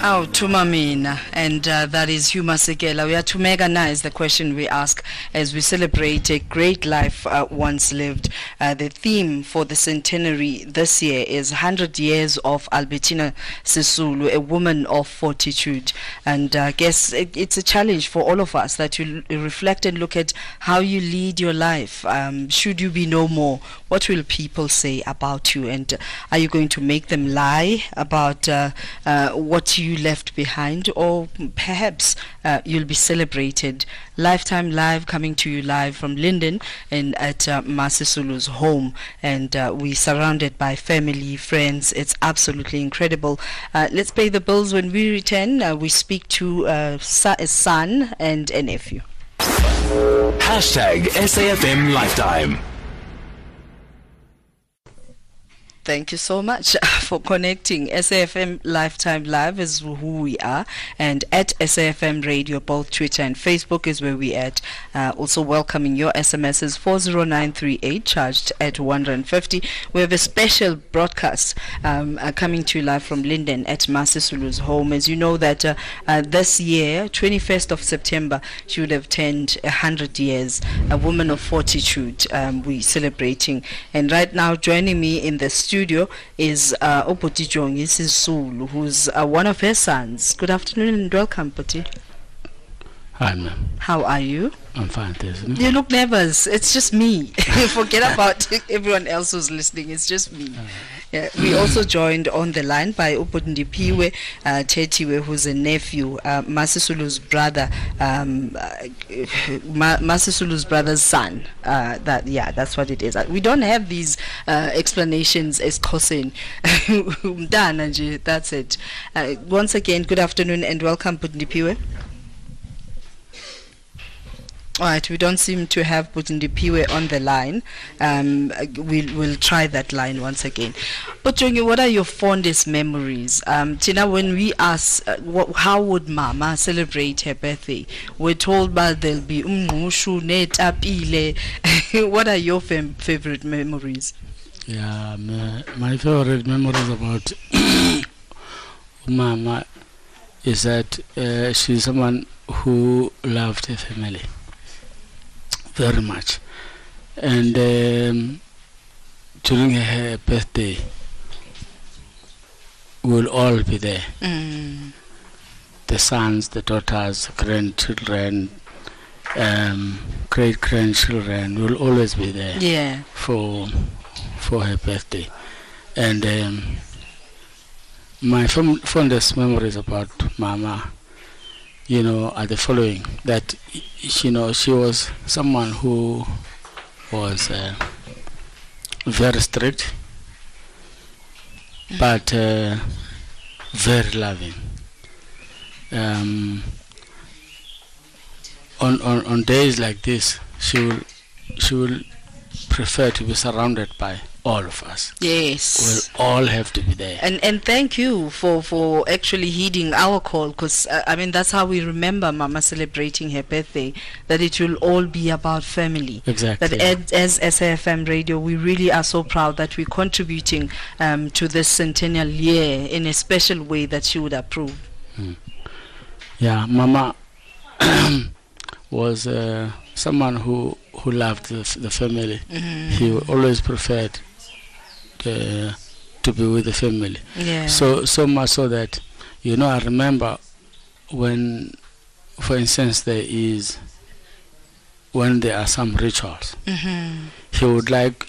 Aw Tumamina and uh, that is Huma Sekela. We are to Megana is the question we ask as we celebrate a great life uh, once lived. Uh, the theme for the centenary this year is 100 years of Albertina Sisulu, a woman of fortitude. And uh, I guess it, it's a challenge for all of us that you l- reflect and look at how you lead your life. Um, should you be no more, what will people say about you? And uh, are you going to make them lie about uh, uh, what you left behind? Or perhaps uh, you'll be celebrated. Lifetime Live coming to you live from Linden and at uh, Masisulu's home. And uh, we're surrounded by family, friends. It's absolutely incredible. Uh, let's pay the bills when we return. Uh, we speak to uh, a son and a nephew. Hashtag SAFM Lifetime. Thank you so much for connecting. SAFM Lifetime Live is who we are, and at SAFM Radio, both Twitter and Facebook is where we at. Uh, also welcoming your SMSs 40938, charged at 150. We have a special broadcast um, uh, coming to you live from Linden at Masisulu's home. As you know that uh, uh, this year, 21st of September, she would have turned 100 years. A woman of fortitude. Um, we celebrating, and right now joining me in the studio is uh, Opoti Jongi Sisulu, who's uh, one of her sons. Good afternoon and welcome, Poti. Hi, ma'am. How are you? I'm fine, thanks. You look nervous. It's just me. Forget about everyone else who's listening. It's just me. Yeah, we also joined on the line by Upundipiwe uh, Tetiwe, who's a nephew, uh, Masisulu's brother, um, uh, Ma- Masisulu's brother's son. Uh, that yeah, that's what it is. Uh, We don't have these uh, explanations as. Mntana that's it. Uh, once again, good afternoon and welcome, Pundipiwe. All right, we don't seem to have Putindipiwe on the line. Um, we'll, we'll try that line once again. But Jongi, what are your fondest memories? Um, Tina, when we ask, uh, wha- how would Mama celebrate her birthday? We're told that there'll be umngqushu, netapile. What are your fam- favorite memories? Yeah, my, my favorite memories about Mama is that uh, she's someone who loved her family very much. And um, during her birthday, we'll all be there. Mm. The sons, the daughters, grandchildren, um, great grandchildren will always be there. Yeah. for for her birthday, and um, my fond- fondest memories about Mama, you know, are the following: that you know she was someone who was uh, very strict, but uh, very loving. Um, on, on on days like this, she will she will prefer to be surrounded by all of us. Yes. We'll all have to be there. And and thank you for for actually heeding our call because uh, I mean that's how we remember Mama celebrating her birthday that it will all be about family. Exactly. That as, as SAFM Radio we really are so proud that we're contributing um, to this centennial year in a special way that she would approve. Yeah, Mama was uh, someone who who loved the, the family. He always preferred uh, to be with the family. Yeah. So so much so that you know I remember when, for instance, there is when there are some rituals, hmm he would like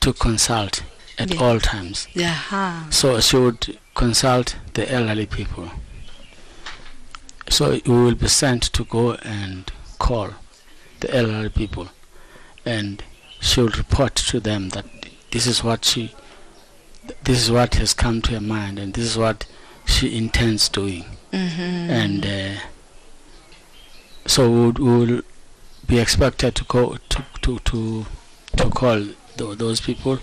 to consult at Yeah. all times. Yeah. So she would consult the elderly people. So we will be sent to go and call the elderly people, and she will report to them that this is what she, this is what has come to her mind, and this is what she intends doing, Mhm. and uh, so we would- we will be expected to go to to to to call tho- those people,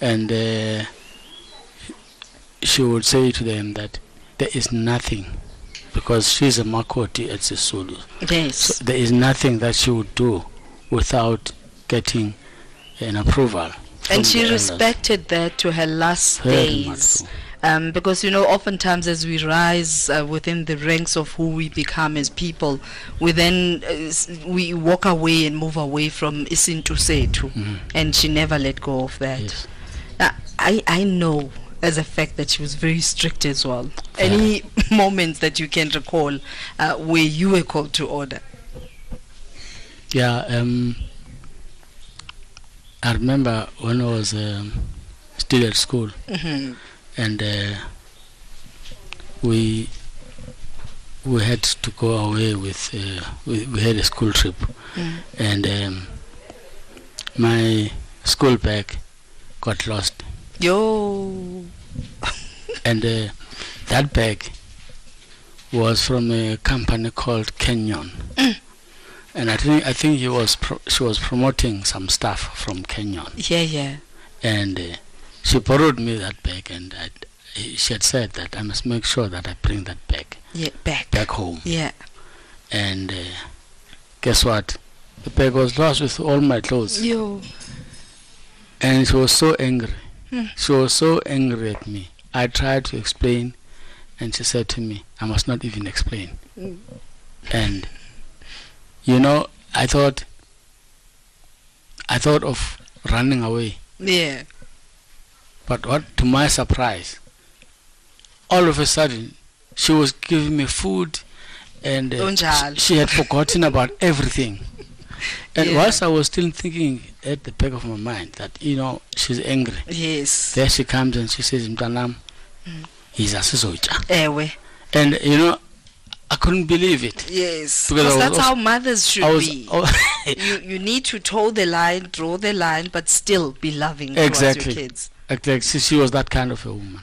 and. Uh, she would say to them that there is nothing because she's a Makoti at Sisulu. yes. So there is nothing that she would do without getting an approval. And she respected that to her last Very days. Um, because you know, oftentimes as we rise uh, within the ranks of who we become as people, we then uh, we walk away and move away from isintu setu, and she never let go of that. Yes. Now, I I know as a fact that she was very strict as well. Any moments that you can recall uh, where you were called to order? Yeah, um, I remember when I was um, still at school, hmm and uh, we we had to go away with uh, we, we had a school trip, Mm. and um, my school bag got lost, Yo. and uh, that bag was from a company called Kenyon. And I think I think he was pro- she was promoting some stuff from Kenyon. Yeah, yeah. and uh, she borrowed me that bag and I, she had said that I must make sure that I bring that bag Yeah, back. back home Yeah. and uh, guess what the bag was lost with all my clothes Yo. and she was so angry Hmm. she was so angry at me I tried to explain and she said to me I must not even explain Mm. and you know I thought I thought of running away Yeah. But what, to my surprise, all of a sudden, she was giving me food, and uh, she, she had forgotten about everything. And Yeah. whilst I was still thinking at the back of my mind that you know she's angry, Yes. there she comes and she says, "Mtanam, Mm. he's a sizocha," Ewe. and you know, couldn't believe it. Yes. Because was that's how mothers should was, be. you you need to toe the line, draw the line, but still be loving towards Exactly. your kids. like she, she was that kind of a woman.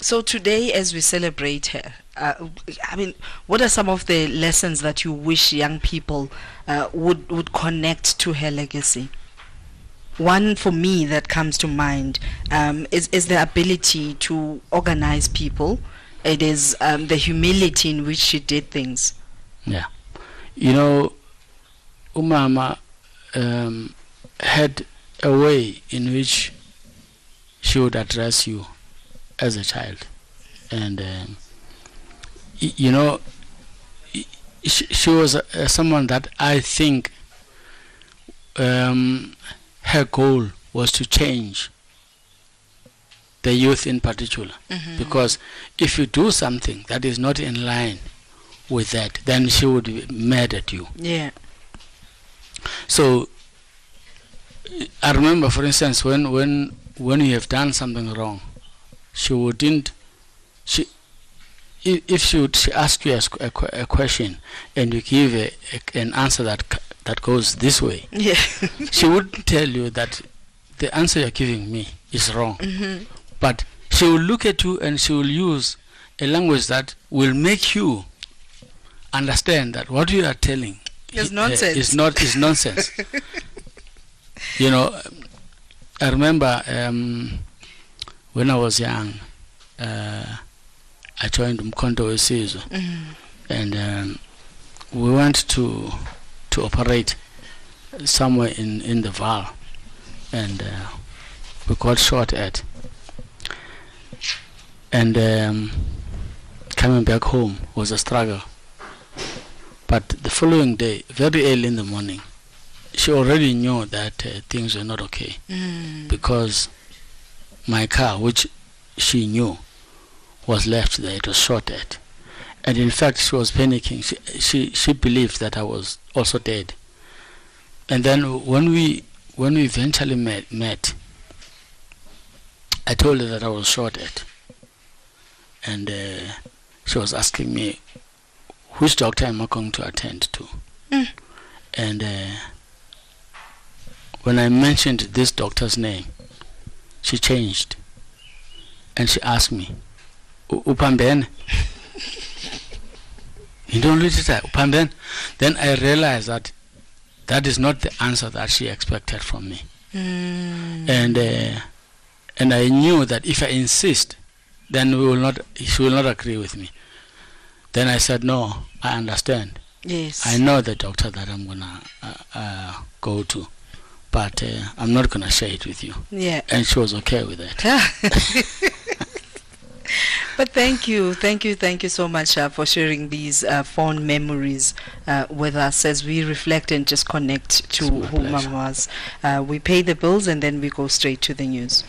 So today, as we celebrate her, uh, I mean, what are some of the lessons that you wish young people uh, would would connect to her legacy? One for me that comes to mind um, is is the ability to organize people. It is um, the humility in which she did things. Yeah. You know, Umama um, had a way in which she would address you as a child, and um, you know, she, was uh, someone that I think um, her goal was to change the youth in particular because if you do something that is not in line with that, then she would be mad at you. Yeah. So I remember, for instance, when when when you have done something wrong, she wouldn't. She if she would she ask you a, a, a question and you give a, a, an answer that that goes this way, Yeah. she wouldn't tell you that the answer you're giving me is wrong. Mhm. But she will look at you and she will use a language that will make you understand that what you are telling It's i- nonsense. is not is nonsense. you know, I remember um, when I was young, uh, I joined Mkhonto weSizwe Mhm. and um, we went to to operate somewhere in in the Vaal, and uh, we got shot at. And um, coming back home was a struggle. But the following day, very early in the morning, she already knew that uh, things were not okay Mm. because my car, which she knew, was left there. It was shot at, and in fact, she was panicking. She she she believed that I was also dead. And then when we when we eventually met met, I told her that I was shot at, and uh, she was asking me, which doctor am I going to attend to? Mm. And uh, when I mentioned this doctor's name, she changed and she asked me "U- uphambene yintoni lithitha uphambene then i realized that that is not the answer that she expected from me Mm. and uh, and i knew that if i insist then we will not she will not agree with me then i said no i understand yes. I know the doctor that I'm gonna uh, uh, go to, but uh, I'm not gonna share it with you. Yeah. And she was okay with that. But thank you, thank you, thank you so much uh, for sharing these uh, fond memories uh, with us as we reflect and just connect to who. Mama was. Uh, we pay the bills and then we go straight to the news.